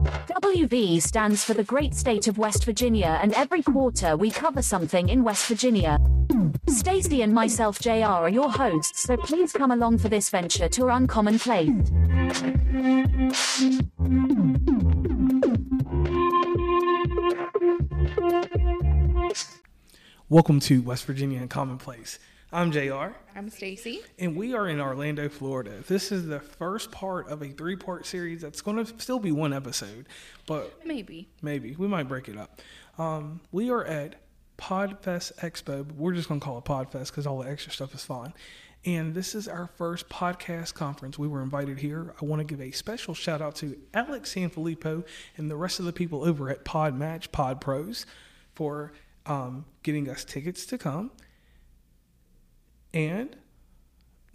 WV stands for the great state of West Virginia, and every quarter we cover something in West Virginia. Stacy and myself, JR, are your hosts, so please come along for this venture to our uncommon place. Welcome to West Virginia Uncommon Place. I'm JR, I'm Stacy. and we are in Orlando, Florida. This is the first part of a three part series that's going to still be one episode, but Maybe. maybe we might break it up. Um, we are at Podfest Expo. but We're just going to call it Podfest because all the extra stuff is fine. And this is our first podcast conference. We were invited here. I want to give a special shout out to Alex Sanfilippo and the rest of the people over at PodMatch, Pod Pros, for um, getting us tickets to come. And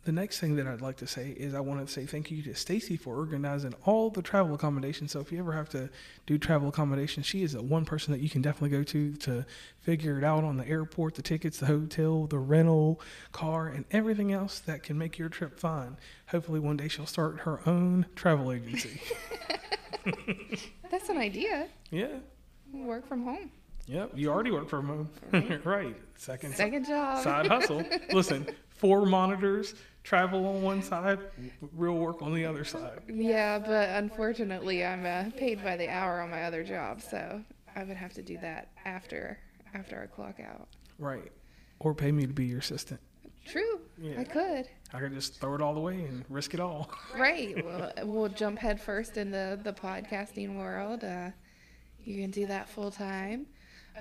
the next thing that I'd like to say is I want to say thank you to Stacy for organizing all the travel accommodations. So if you ever have to do travel accommodations, she is the one person that you can definitely go to to figure it out on the airport, the tickets, the hotel, the rental car, and everything else that can make your trip fun. Hopefully one day she'll start her own travel agency. That's an idea. yeah. Work from home. Yep. You already work from home. right. Second Second job. side hustle. Listen, four monitors, travel on one side, real work on the other side. Yeah, but unfortunately, I'm uh, paid by the hour on my other job, so I would have to do that after after I clock out. Right. Or pay me to be your assistant. True. Yeah. I could. I could just throw it all away and risk it all. Right. Well, we'll jump headfirst into the podcasting world. Uh, you can do that full time.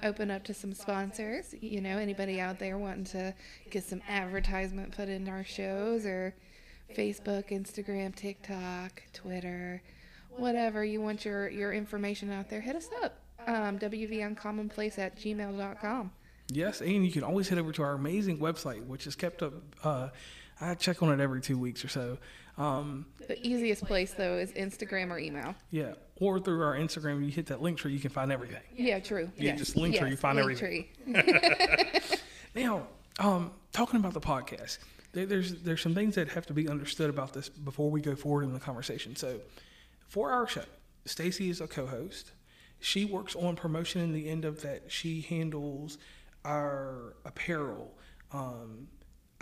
Open up to some sponsors. You know, anybody out there wanting to get some advertisement put into our shows or Facebook, Instagram, TikTok, Twitter, whatever you want your, your information out there, hit us up. Um, WVUncommonplace at gmail.com. Yes, and you can always head over to our amazing website, which is kept up. Uh, I check on it every two weeks or so. Um, The easiest place, though, is Instagram or email. yeah, or through our Instagram, you hit that link tree, you can find everything. Yeah, true. Yeah, yes. just link tree, you find link everything. tree. Now, um, talking about the podcast, there, there's there's some things that have to be understood about this before we go forward in the conversation. So, for our show, Stacy is a co-host. She works on promotion in the end of that. She handles our apparel, um,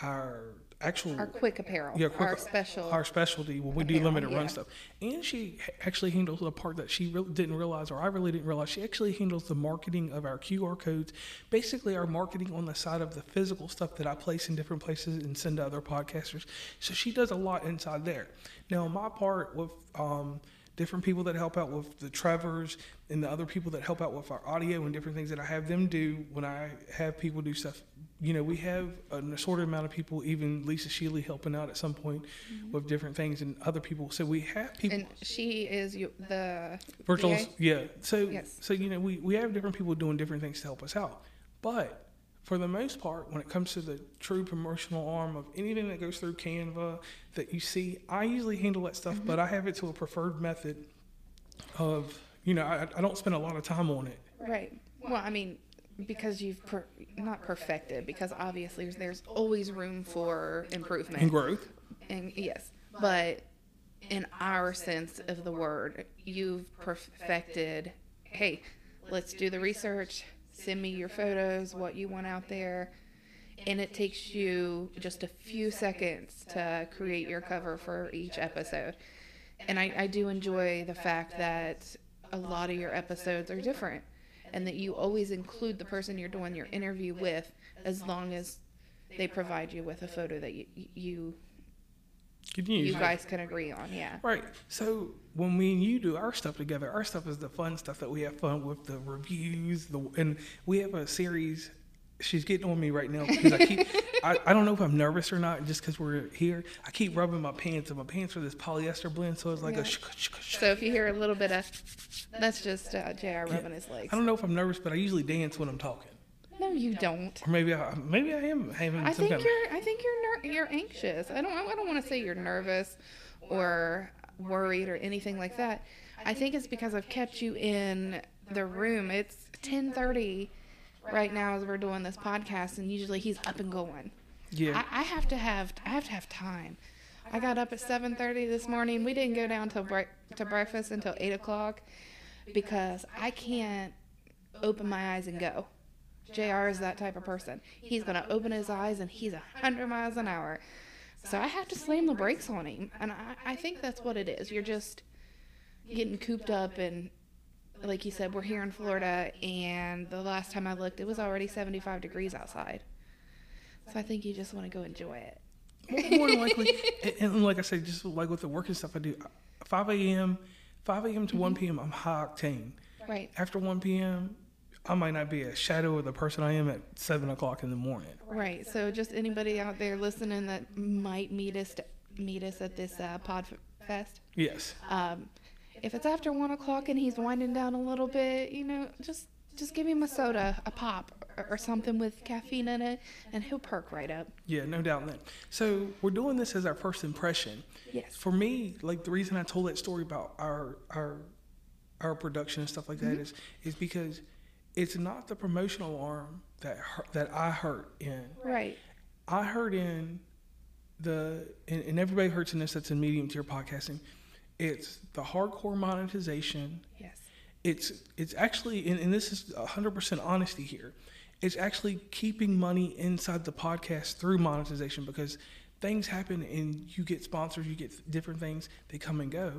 our actual Our quick apparel. yeah, quick- our special. our specialty when we do apparel, limited run stuff. And she actually handles the part that she really didn't realize, or I really didn't realize. She actually handles the marketing of our QR codes, basically our marketing on the side of the physical stuff that I place in different places and send to other podcasters. So she does a lot inside there. Now, my part with um, different people that help out with the Trevors and the other people that help out with our audio and different things that I have them do when I have people do stuff. You know, we have an assorted amount of people, even Lisa Shealy helping out at some point mm-hmm. with different things and other people. So we have people and she is you, the virtual VA? yeah. So Yes. so you know, we, we have different people doing different things to help us out. But for the most part, when it comes to the true promotional arm of anything that goes through Canva that you see, I usually handle that stuff, but mm-hmm. I have it to a preferred method of, you know, I, I don't spend a lot of time on it. Right. Well, I mean, because you've per, not perfected, because obviously there's, always room for improvement. And growth. And yes, but in our sense of the word, you've perfected. Hey, let's do the research. Send me your photos, what you want out there, and it takes you just a few seconds to create your cover for each episode. And I, I do enjoy the fact that a lot of your episodes are different, and that you always include the person you're doing your interview with, as long as they provide you with a photo that you you you guys can agree on. Yeah. Right. So when we and you do our stuff together, our stuff is the fun stuff that we have fun with the reviews, the and we have a series. She's getting on me right now because I keep. I, I don't know if I'm nervous or not, just because we're here. I keep rubbing my pants, and my pants are this polyester blend, so it's like Yeah. a. Sh- sh- sh- So if you hear a little bit of, that's just uh, Jr. rubbing his legs. I don't know if I'm nervous, but I usually dance when I'm talking. No, you don't. Or maybe I maybe I am having I think kind you're. I think you're. Ner- you're anxious. I don't. I don't want to say you're nervous, or worried, or anything like that. I think it's because I've kept you in the room. It's 10:30 right now as we're doing this podcast, and usually he's up and going. yeah. I, I have to have. I have to have time. I got up at 7:30 this morning. We didn't go down to bre- to breakfast until eight o'clock because I can't open my eyes and go. JR is that type of person. He's going to open his eyes and he's 100 miles an hour. So I have to slam the brakes on him. And I, I think that's what it is. You're just getting cooped up. And like you said, we're here in Florida. And the last time I looked, it was already 75 degrees outside. So I think you just want to go enjoy it. More- more than likely, and, and like I said, just like with the working stuff I do, 5 a.m., 5 a.m. to 1 p.m. I'm high octane. Right. After 1 p.m., I might not be a shadow of the person I am at 7 o'clock in the morning. Right. So just anybody out there listening that might meet us meet us at this uh, pod fest. Yes. Um, if it's after one o'clock and he's winding down a little bit, you know, just just give him a soda, a pop, or, or something with caffeine in it, and he'll perk right up. Yeah, no doubt in that. So we're doing this as our first impression. Yes. For me, like the reason I told that story about our our our production and stuff like that mm-hmm. is is because it's not the promotional arm that hurt, that I hurt in. Right. I hurt in the and, and everybody hurts in this that's in medium tier podcasting. It's the hardcore monetization. Yes. It's it's actually and, and this is 100% honesty here. It's actually keeping money inside the podcast through monetization because things happen and you get sponsors, you get different things, they come and go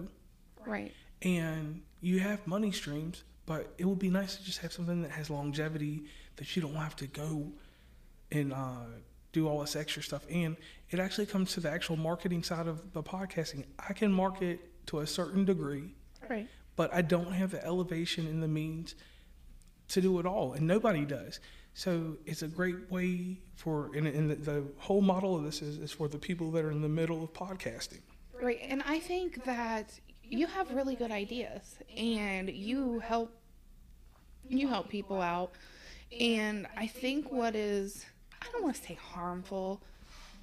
Right. and you have money streams, but it would be nice to just have something that has longevity that you don't have to go and uh, do all this extra stuff. And it actually comes to the actual marketing side of the podcasting. I can market to a certain degree, Right. but I don't have the elevation and the means to do it all, and nobody does. So it's a great way for, and, and the, the whole model of this is, is for the people that are in the middle of podcasting. Right. And I think that you have really good ideas and you help you help people out. And I think what is I don't want to say harmful,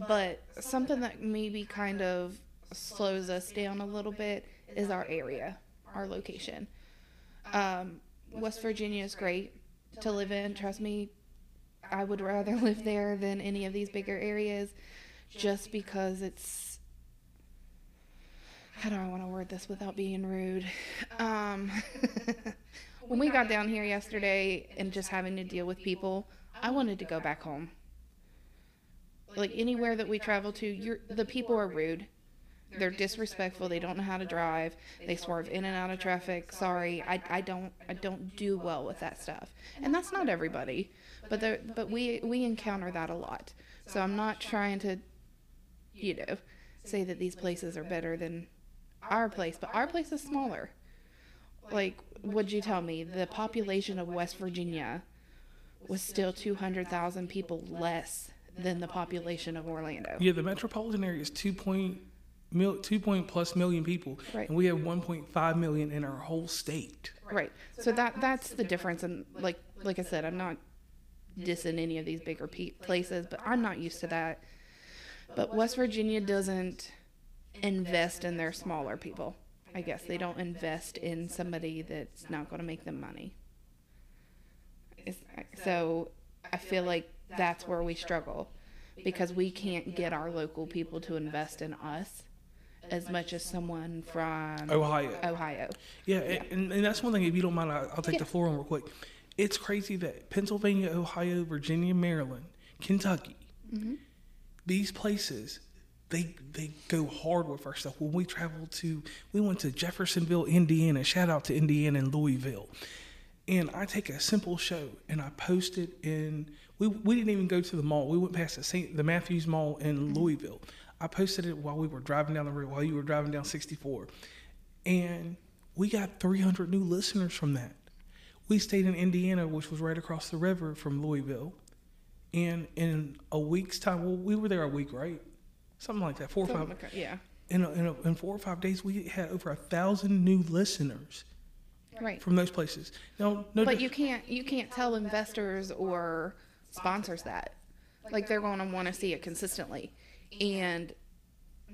but something that maybe kind of slows us down a little bit is our area, our location. Um, West Virginia is great to live in. Trust me, I would rather live there than any of these bigger areas just because it's how do I want to word this without being rude? Um, when we got down here yesterday and just having to deal with people, I wanted to go back home. Like anywhere that we travel to, the people are rude. They're disrespectful. They don't know how to drive. They swerve in and out of traffic. Sorry, I, I don't I don't do well with that stuff. And that's not everybody, but there, but we we encounter that a lot. So I'm not trying to, you know, say that these places are better than our place, but our place is smaller. Like, would you tell me the population of West Virginia was still 200,000 people less than the population of Orlando? Yeah, the metropolitan area is two point mil, two point plus million people, Right. and we have one point five million in our whole state. Right. So that that's the difference. And like like I said, I'm not dissing any of these bigger pe- places, but I'm not used to that. But West Virginia doesn't invest in their smaller people. I guess they don't invest in somebody that's not going to make them money. It's, so I feel like that's where we struggle because we can't get our local people to invest in us as much as someone from Ohio. Ohio. Yeah, And, and that's one thing. If you don't mind, I- I'll take the floor on real quick. It's crazy that Pennsylvania, Ohio, Virginia, Maryland, Kentucky, Mm-hmm. these places, they they go hard with our stuff. When we traveled to, we went to Jeffersonville, Indiana. Shout out to Indiana and Louisville. And I take a simple show and I post it in. We, we didn't even go to the mall. We went past the St. the Matthews Mall in Louisville. I posted it while we were driving down the road, while you were driving down 64, and we got 300 new listeners from that. We stayed in Indiana, which was right across the river from Louisville, and in a week's time, well, we were there a week, right? Something like that, four or five. Like Yeah. In, a, in, a, in four or five days, we had over a thousand new listeners Right. from those places. Now, no, But you can't you can't tell investors or sponsors that. Like they're going to want to see it consistently. And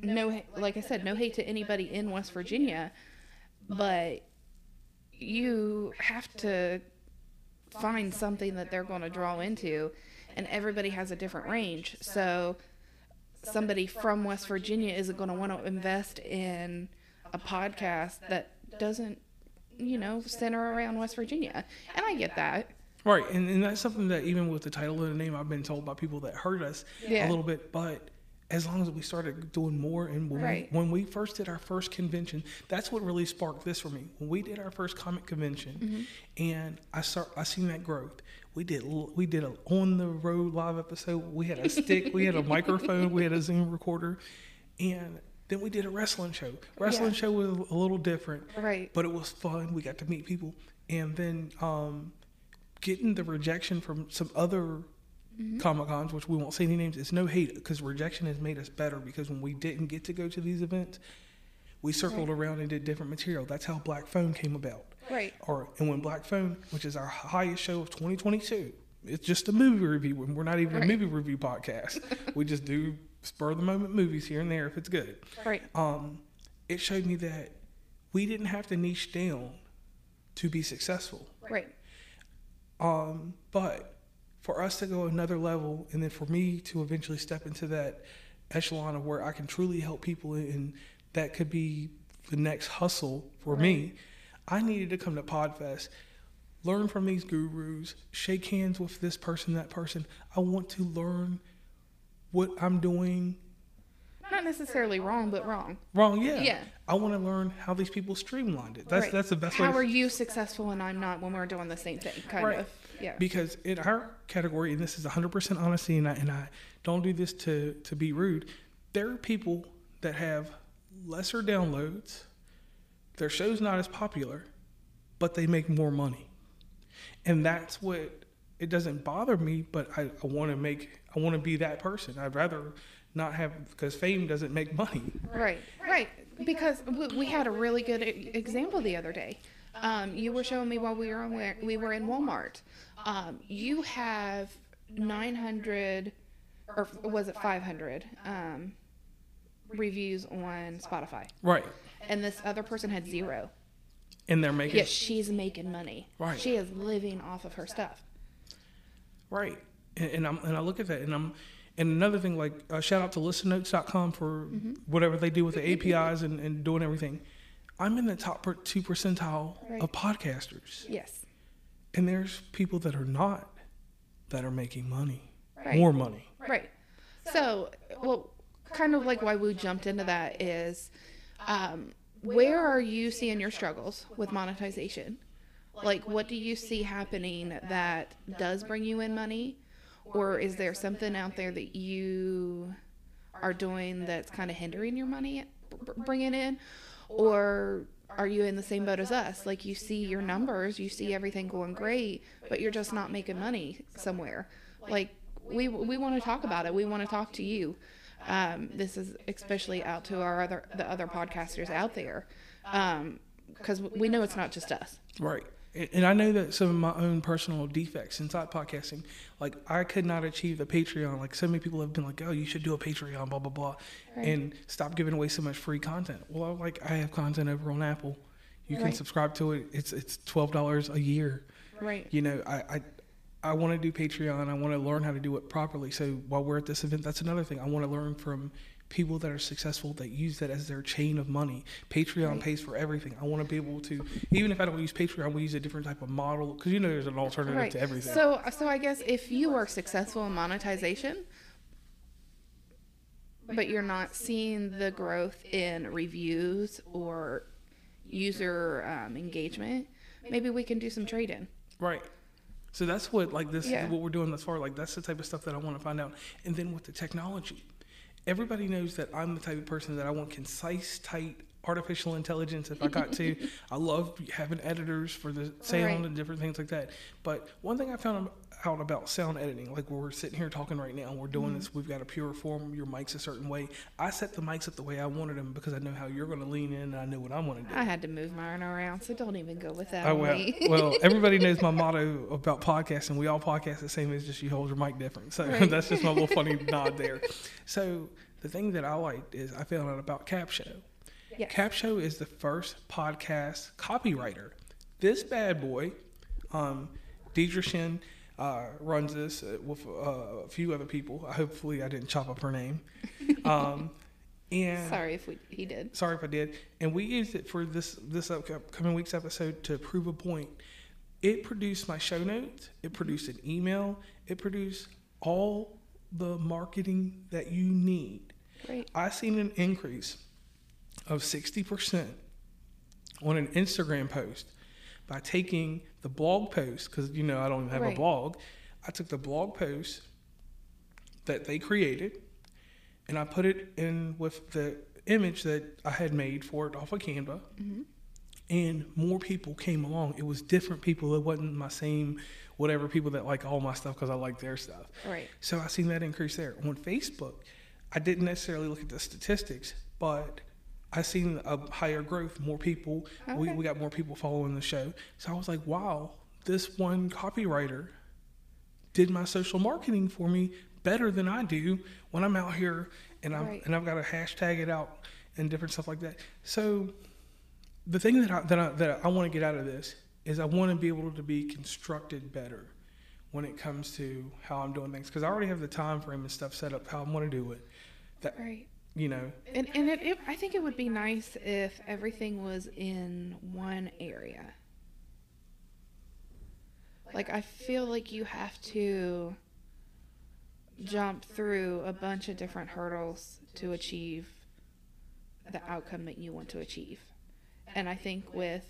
no, like I said, no hate to anybody in West Virginia, but you have to find something that they're going to draw into, and everybody has a different range. So somebody from West Virginia isn't going to want to invest in a podcast that doesn't, you know, center around West Virginia. And I get that. Right, and, and that's something that even with the title and the name, I've been told by people that heard us Yeah. a little bit. But as long as we started doing more, and when, Right. we, when we first did our first convention, that's what really sparked this for me. When we did our first comic convention, Mm-hmm. and I start, I seen that growth. We did we did a on the road live episode. We had a stick, we had a microphone, we had a Zoom recorder, and then we did a wrestling show. Wrestling Yeah. show was a little different, Right. but it was fun. We got to meet people, and then um, getting the rejection from some other Comic Cons, which we won't say any names. It's no hate because rejection has made us better. Because when we didn't get to go to these events, we circled around and did different material. That's how Black Phone came about. Right. Or and when Black Phone, which is our highest show of 2022, it's just a movie review. We're not even a movie review podcast. we just do spur of the moment movies here and there if it's good Right. um, it showed me that we didn't have to niche down to be successful. Right. Um, but for us to go another level, and then for me to eventually step into that echelon of where I can truly help people, and that could be the next hustle for me, I needed to come to Podfest, learn from these gurus, shake hands with this person, that person. I want to learn what I'm doing Not necessarily wrong, but wrong. wrong. Yeah. Yeah. I want to learn how these people streamlined it. That's Right. that's the best How way. are you successful and I'm not when we're doing the same thing? Kind Right. of. Yeah. because in our category, and this is 100% honesty, and I, and I don't do this to, to be rude, there are people that have lesser downloads, their show's not as popular, but they make more money. And that's what it doesn't bother me, but I, I want to make, I want to be that person. I'd rather not have, because fame doesn't make money. Right, right. Because we, we had a really good example the other day. Um, you were showing me while we were on we were in Walmart. Um, you have 900, or was it 500 um, reviews on Spotify, Right. and this other person had zero. And they're making, Yet she's making money. Right. She is living off of her stuff. Right. And, and I'm and I look at that and I'm and another thing like uh, shout out to listennotes.com for whatever they do with the APIs and, and doing everything. I'm in the top per- two percentile Right. of podcasters, Yes. and there's people that are not that are making money, Right. more money. Right. So, well, kind of like why we jumped into that is, um, where are you seeing your struggles with monetization? Like, what do you see happening that does bring you in money, or is there something out there that you are doing that's kind of hindering your money bringing in, or are you in the same boat as us? Like, you see your numbers, you see everything going great, but you're just not making money somewhere. Like, we we want to talk about it. We want to talk to you. Um, this is especially out to our other the other podcasters out there, because we know it's not just us. Right. And I know that some of my own personal defects inside podcasting, like I could not achieve the Patreon. Like so many people have been like, "Oh, you should do a Patreon," blah blah blah, Right. and stop giving away so much free content. Well, I'm like I have content over on Apple. You can subscribe to it. It's it's twelve dollars a year. Right. You know, I I, I want to do Patreon. I want to learn how to do it properly. So while we're at this event, that's another thing. I want to learn from people that are successful that use that as their chain of money. Patreon Right. pays for everything. I want to be able to, even if I don't use Patreon, we use a different type of model because you know there's an alternative Right. to everything. So, so I guess if you are successful in monetization, but you're not seeing the growth in reviews or user um, engagement, maybe we can do some trade in. Right. So that's what like this Yeah. what we're doing thus far. Like that's the type of stuff that I want to find out. And then with the technology, everybody knows that I'm the type of person that I want concise, tight, artificial intelligence. If I got to, I love having editors for the sound Right. and different things like that. But one thing I found out about sound editing, like we're sitting here talking right now, we're doing mm-hmm. this. We've got a pure form. Your mic's a certain way. I set the mics up the way I wanted them because I know how you're going to lean in, and I know what I'm going to do. I had to move mine around, so don't even go with that. Oh, well, me. well, everybody knows my motto about podcasting. We all podcast the same. It's just you hold your mic different. So Right. that's just my little funny nod there. So the thing that I liked is I found out about CapShow. Yes. CapShow is the first podcast copywriter. This bad boy, um, Deidre Shin, uh, runs this uh, with uh, a few other people. Hopefully, I didn't chop up her name. Um, and Sorry if we, he did. sorry if I did. And we used it for this this upcoming week's episode to prove a point. It produced my show notes. It produced an email. It produced all the marketing that you need. Great. I seen an increase of sixty percent on an Instagram post by taking the blog post because you know I don't even have Right. a blog. I took the blog post that they created and I put it in with the image that I had made for it off of Canva. Mm-hmm. And more people came along. It was different people. It wasn't my same, whatever people that like all my stuff because I like their stuff. Right. So I seen that increase there. On Facebook, I didn't necessarily look at the statistics, but I seen a higher growth, more people. We, we got more people following the show. So I was like, wow, this one copywriter did my social marketing for me better than I do when I'm out here and I'm Right. and I've got to hashtag it out and different stuff like that. So the thing that I, that I, that I want to get out of this is I want to be able to be constructed better when it comes to how I'm doing things because I already have the time frame and stuff set up how I'm going to do it. That Right. You know, And, and it, it, I think it would be nice if everything was in one area. Like, I feel like you have to jump through a bunch of different hurdles to achieve the outcome that you want to achieve. And I think with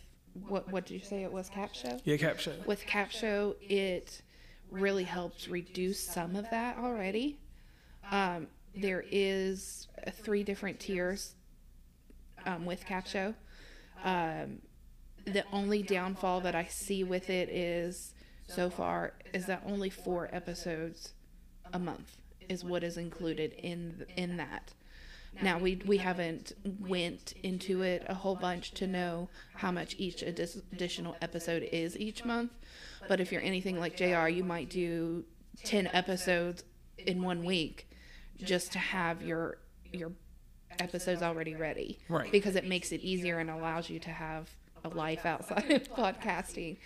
what what did you say it was CapShow? yeah, cap show. with CapShow, it really helps reduce some of that already. Um, there is three different tiers um, with CapShow. Um, the only downfall that I see with it is so far is that only four episodes a month is what is included in in that. Now we we haven't went into it a whole bunch to know how much each additional episode is each month, but if you're anything like JR, you might do 10 episodes in one week just to have your your episodes already ready. Right. Because it makes it easier and allows you to have a life outside of podcasting.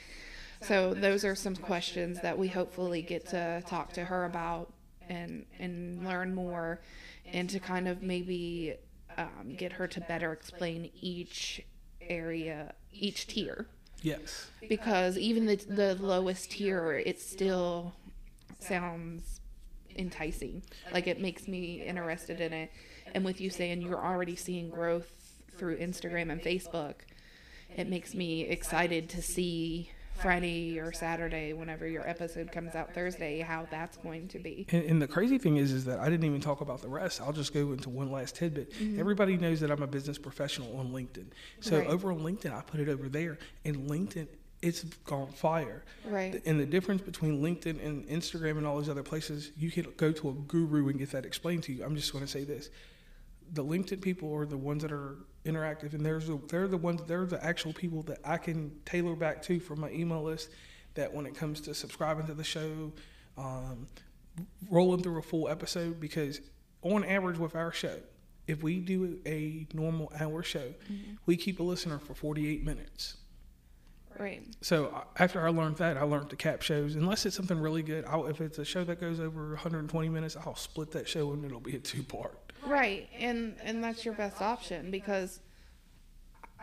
So those are some questions that we hopefully get to talk to her about and and learn more and to kind of maybe um, get her to better explain each area, each tier. Yes. Because even the, the lowest tier, it still sounds enticing. Like it makes me interested in it. And with you saying you're already seeing growth through Instagram and Facebook, it makes me excited to see Friday or Saturday, whenever your episode comes out Thursday, how that's going to be. And, and the crazy thing is, is that I didn't even talk about the rest. I'll just go into one last tidbit. Mm-hmm. Everybody knows that I'm a business professional on LinkedIn. So Right. over on LinkedIn, I put it over there, and LinkedIn, it's gone fire. Right. And the difference between LinkedIn and Instagram and all these other places, you can go to a guru and get that explained to you. I'm just going to say this: the LinkedIn people are the ones that are interactive, and there's the, they're the ones they're the actual people that I can tailor back to from my email list. That when it comes to subscribing to the show, um, rolling through a full episode, because on average with our show, if we do a normal hour show, we keep a listener for 48 minutes. Right. So after I learned that, I learned to cap shows. Unless it's something really good, I'll, if it's a show that goes over 120 minutes, I'll split that show and it'll be a two part. Right, and and that's your best option because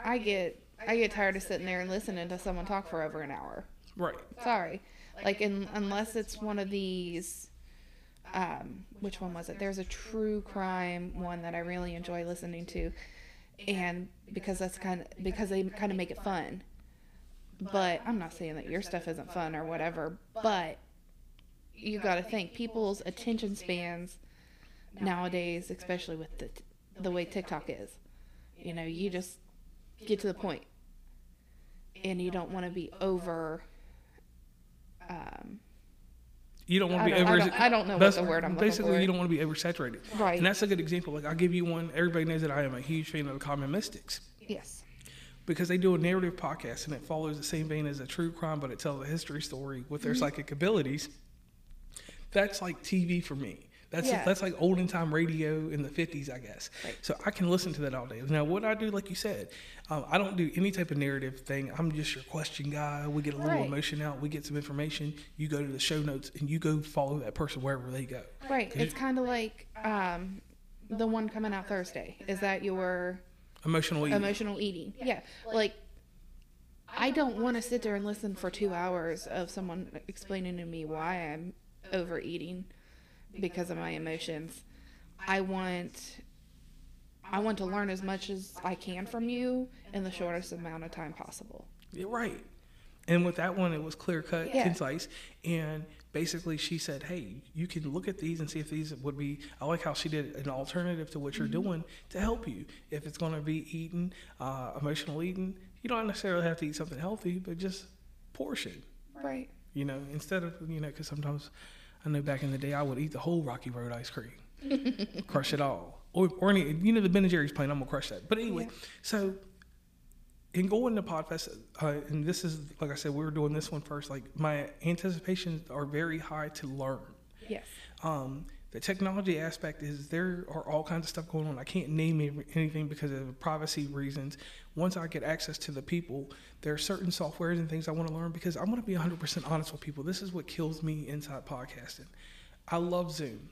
I get I get tired of sitting there and listening to someone talk for over an hour. Right. Sorry, like in, unless it's one of these. Um, which one was it? There's a true crime one that I really enjoy listening to, and because that's kind of because they kind of make it fun. But I'm not saying that your stuff isn't fun or whatever, but you got to think people's attention spans nowadays, especially with the the way TikTok is. You know, you just get to the point, and you don't want to be over. Um, you don't want to be don't- I don't- I don't know what the word I'm Basically, for. you don't want to be oversaturated. Right. And that's a good example. Like I'll give you one. Everybody knows that I am a huge fan of the Common Mystics Yes. because they do a narrative podcast and it follows the same vein as a true crime, but it tells a history story with Mm-hmm. their psychic abilities. That's like TV for me. That's Yeah. that's like olden time radio in the fifties, I guess. Right. So I can listen to that all day. Now, what I do, like you said, um, I don't do any type of narrative thing. I'm just your question guy. We get a little Right. emotion out. We get some information. You go to the show notes and you go follow that person wherever they go. Right. It's kind of like um, the one coming out Thursday. Is that your Emotional eating. emotional eating? Yeah. Like, I don't want to sit there and listen for two hours of someone explaining to me why I'm overeating because of my emotions. I want. I want to learn as much as I can from you in the shortest amount of time possible. Yeah, right. And with that one, it was clear cut, Yeah. concise, and basically she said, "Hey, you can look at these and see if these would be." I like how she did an alternative to what you're Mm-hmm. doing to help you. If it's going to be eating, uh, emotional eating, you don't necessarily have to eat something healthy, but just portion. Right. You know, instead of you know, because sometimes I know back in the day I would eat the whole Rocky Road ice cream, crush it all, or or any you know the Ben and Jerry's plain. I'm gonna crush that. But anyway, Yeah. so in going to Podfest, uh, and this is like I said, we were doing this one first. Like my anticipations are very high to learn. Yes. Um, the technology aspect is there are all kinds of stuff going on. I can't name anything because of privacy reasons. Once I get access to the people, there are certain softwares and things I want to learn because I want to be 100% honest with people. This is what kills me inside podcasting. I love Zoom,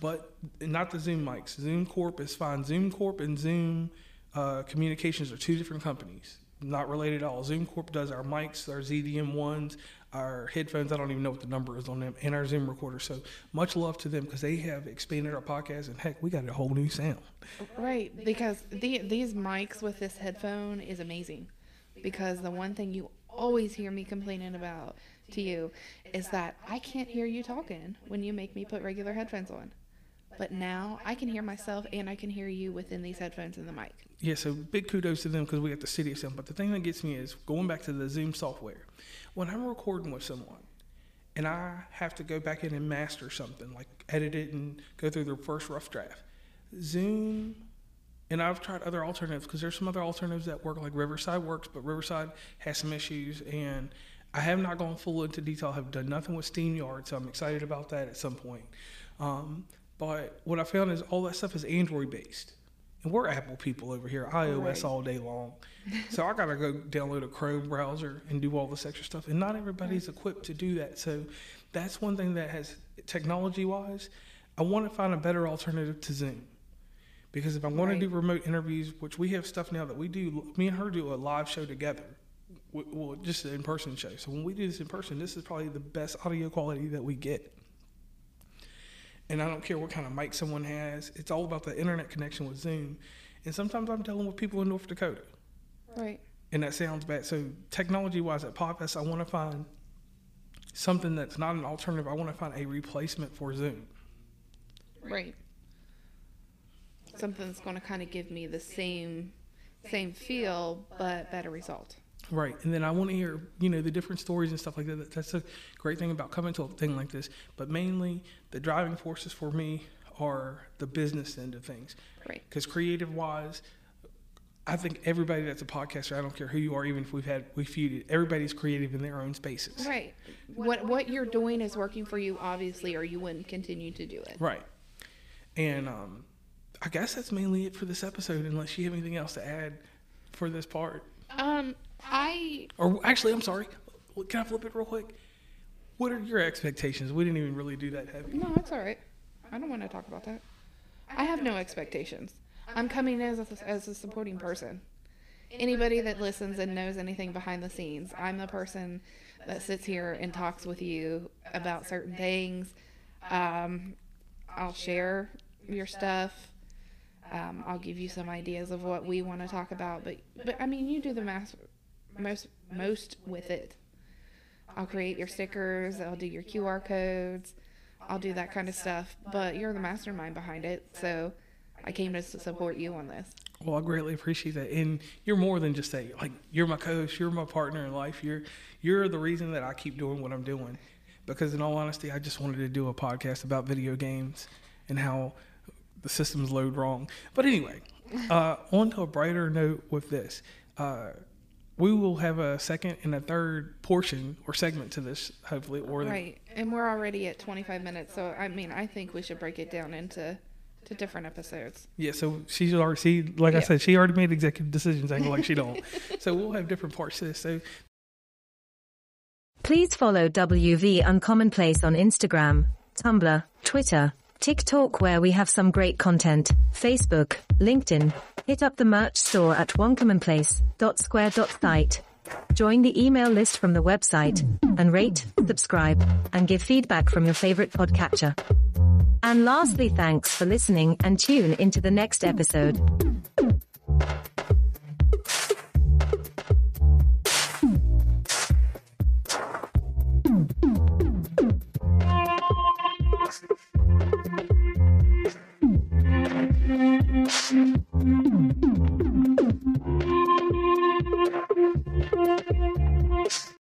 but not the Zoom mics. Zoom Corp is fine. Zoom Corp and Zoom uh, Communications are two different companies, not related at all. Zoom Corp does our mics, our ZDM ones, our headphones. I don't even know what the number is on them, and our Zoom recorder. So much love to them because they have expanded our podcast, and heck, we got a whole new sound. Right, because the, these mics with this headphone is amazing. Because the one thing you always hear me complaining about to you is that I can't hear you talking when you make me put regular headphones on. But now I can hear myself and I can hear you within these headphones and the mic. Yeah, so big kudos to them because we got the city of them. But the thing that gets me is going back to the Zoom software. When I'm recording with someone and I have to go back in and master something, like edit it and go through the first rough draft, Zoom, and I've tried other alternatives because there's some other alternatives that work, like Riverside works, but Riverside has some issues. And I have not gone full into detail. I've done nothing with StreamYard, so I'm excited about that at some point. Um, but what I found is all that stuff is Android based. And we're Apple people over here, iOS Right. all day long. so I got to go download a Chrome browser and do all this extra stuff. And not everybody's equipped to do that. So that's one thing that has, technology wise, I want to find a better alternative to Zoom. Because if I'm going Right. to do remote interviews, which we have stuff now that we do, me and her do a live show together. Well, just an in person show. So when we do this in person, this is probably the best audio quality that we get. And I don't care what kind of mic someone has, it's all about the internet connection with Zoom. And sometimes I'm dealing with people in North Dakota, Right. and that sounds bad. So, technology wise, at Podfest, I want to find something that's not an alternative. I want to find a replacement for Zoom. Right. Something that's going to kind of give me the same same feel but better result. Right, and then I want to hear, you know, the different stories and stuff like that. That's a great thing about coming to a thing like this. But mainly, the driving forces for me are the business end of things. Right. Because creative wise, I think everybody that's a podcaster, I don't care who you are, even if we've had we feuded, everybody's creative in their own spaces. Right. What what you're doing is working for you obviously or you wouldn't continue to do it. Right. And um, I guess that's mainly it for this episode, unless you have anything else to add for this part. Um I Or actually, I'm sorry. Can I flip it real quick? What are your expectations? We didn't even really do that heavy. No, that's all right. I don't want to talk about that. I have no expectations. I'm coming as a, as a supporting person. Anybody that listens and knows anything behind the scenes, I'm the person that sits here and talks with you about certain things. Um, I'll share your stuff. Um, I'll give you some ideas of what we want to talk about, but but I mean, you do the mass, most most with it. I'll create your stickers. I'll do your QR codes. I'll do that kind of stuff. But you're the mastermind behind it, so I came to support you on this. Well, I greatly appreciate that, and you're more than just a like. You're my coach. You're my partner in life. You're you're the reason that I keep doing what I'm doing, because in all honesty, I just wanted to do a podcast about video games and how the systems load wrong. But anyway, uh, on to a brighter note with this. Uh, we will have a second and a third portion or segment to this, hopefully. Or the- Right. And we're already at 25 minutes, so I mean, I think we should break it down into to different episodes. yeah, so she's already, she, like I said, she already made executive decisions. I like she don't. so we'll have different parts to this. So Please follow WV Uncommonplace on Instagram, Tumblr, Twitter, TikTok where we have some great content, Facebook, LinkedIn. Hit up the merch store at onecommonplace.square.site. Join the email list from the website and rate, subscribe, and give feedback from your favorite podcatcher. And lastly, thanks for listening and tune into the next episode.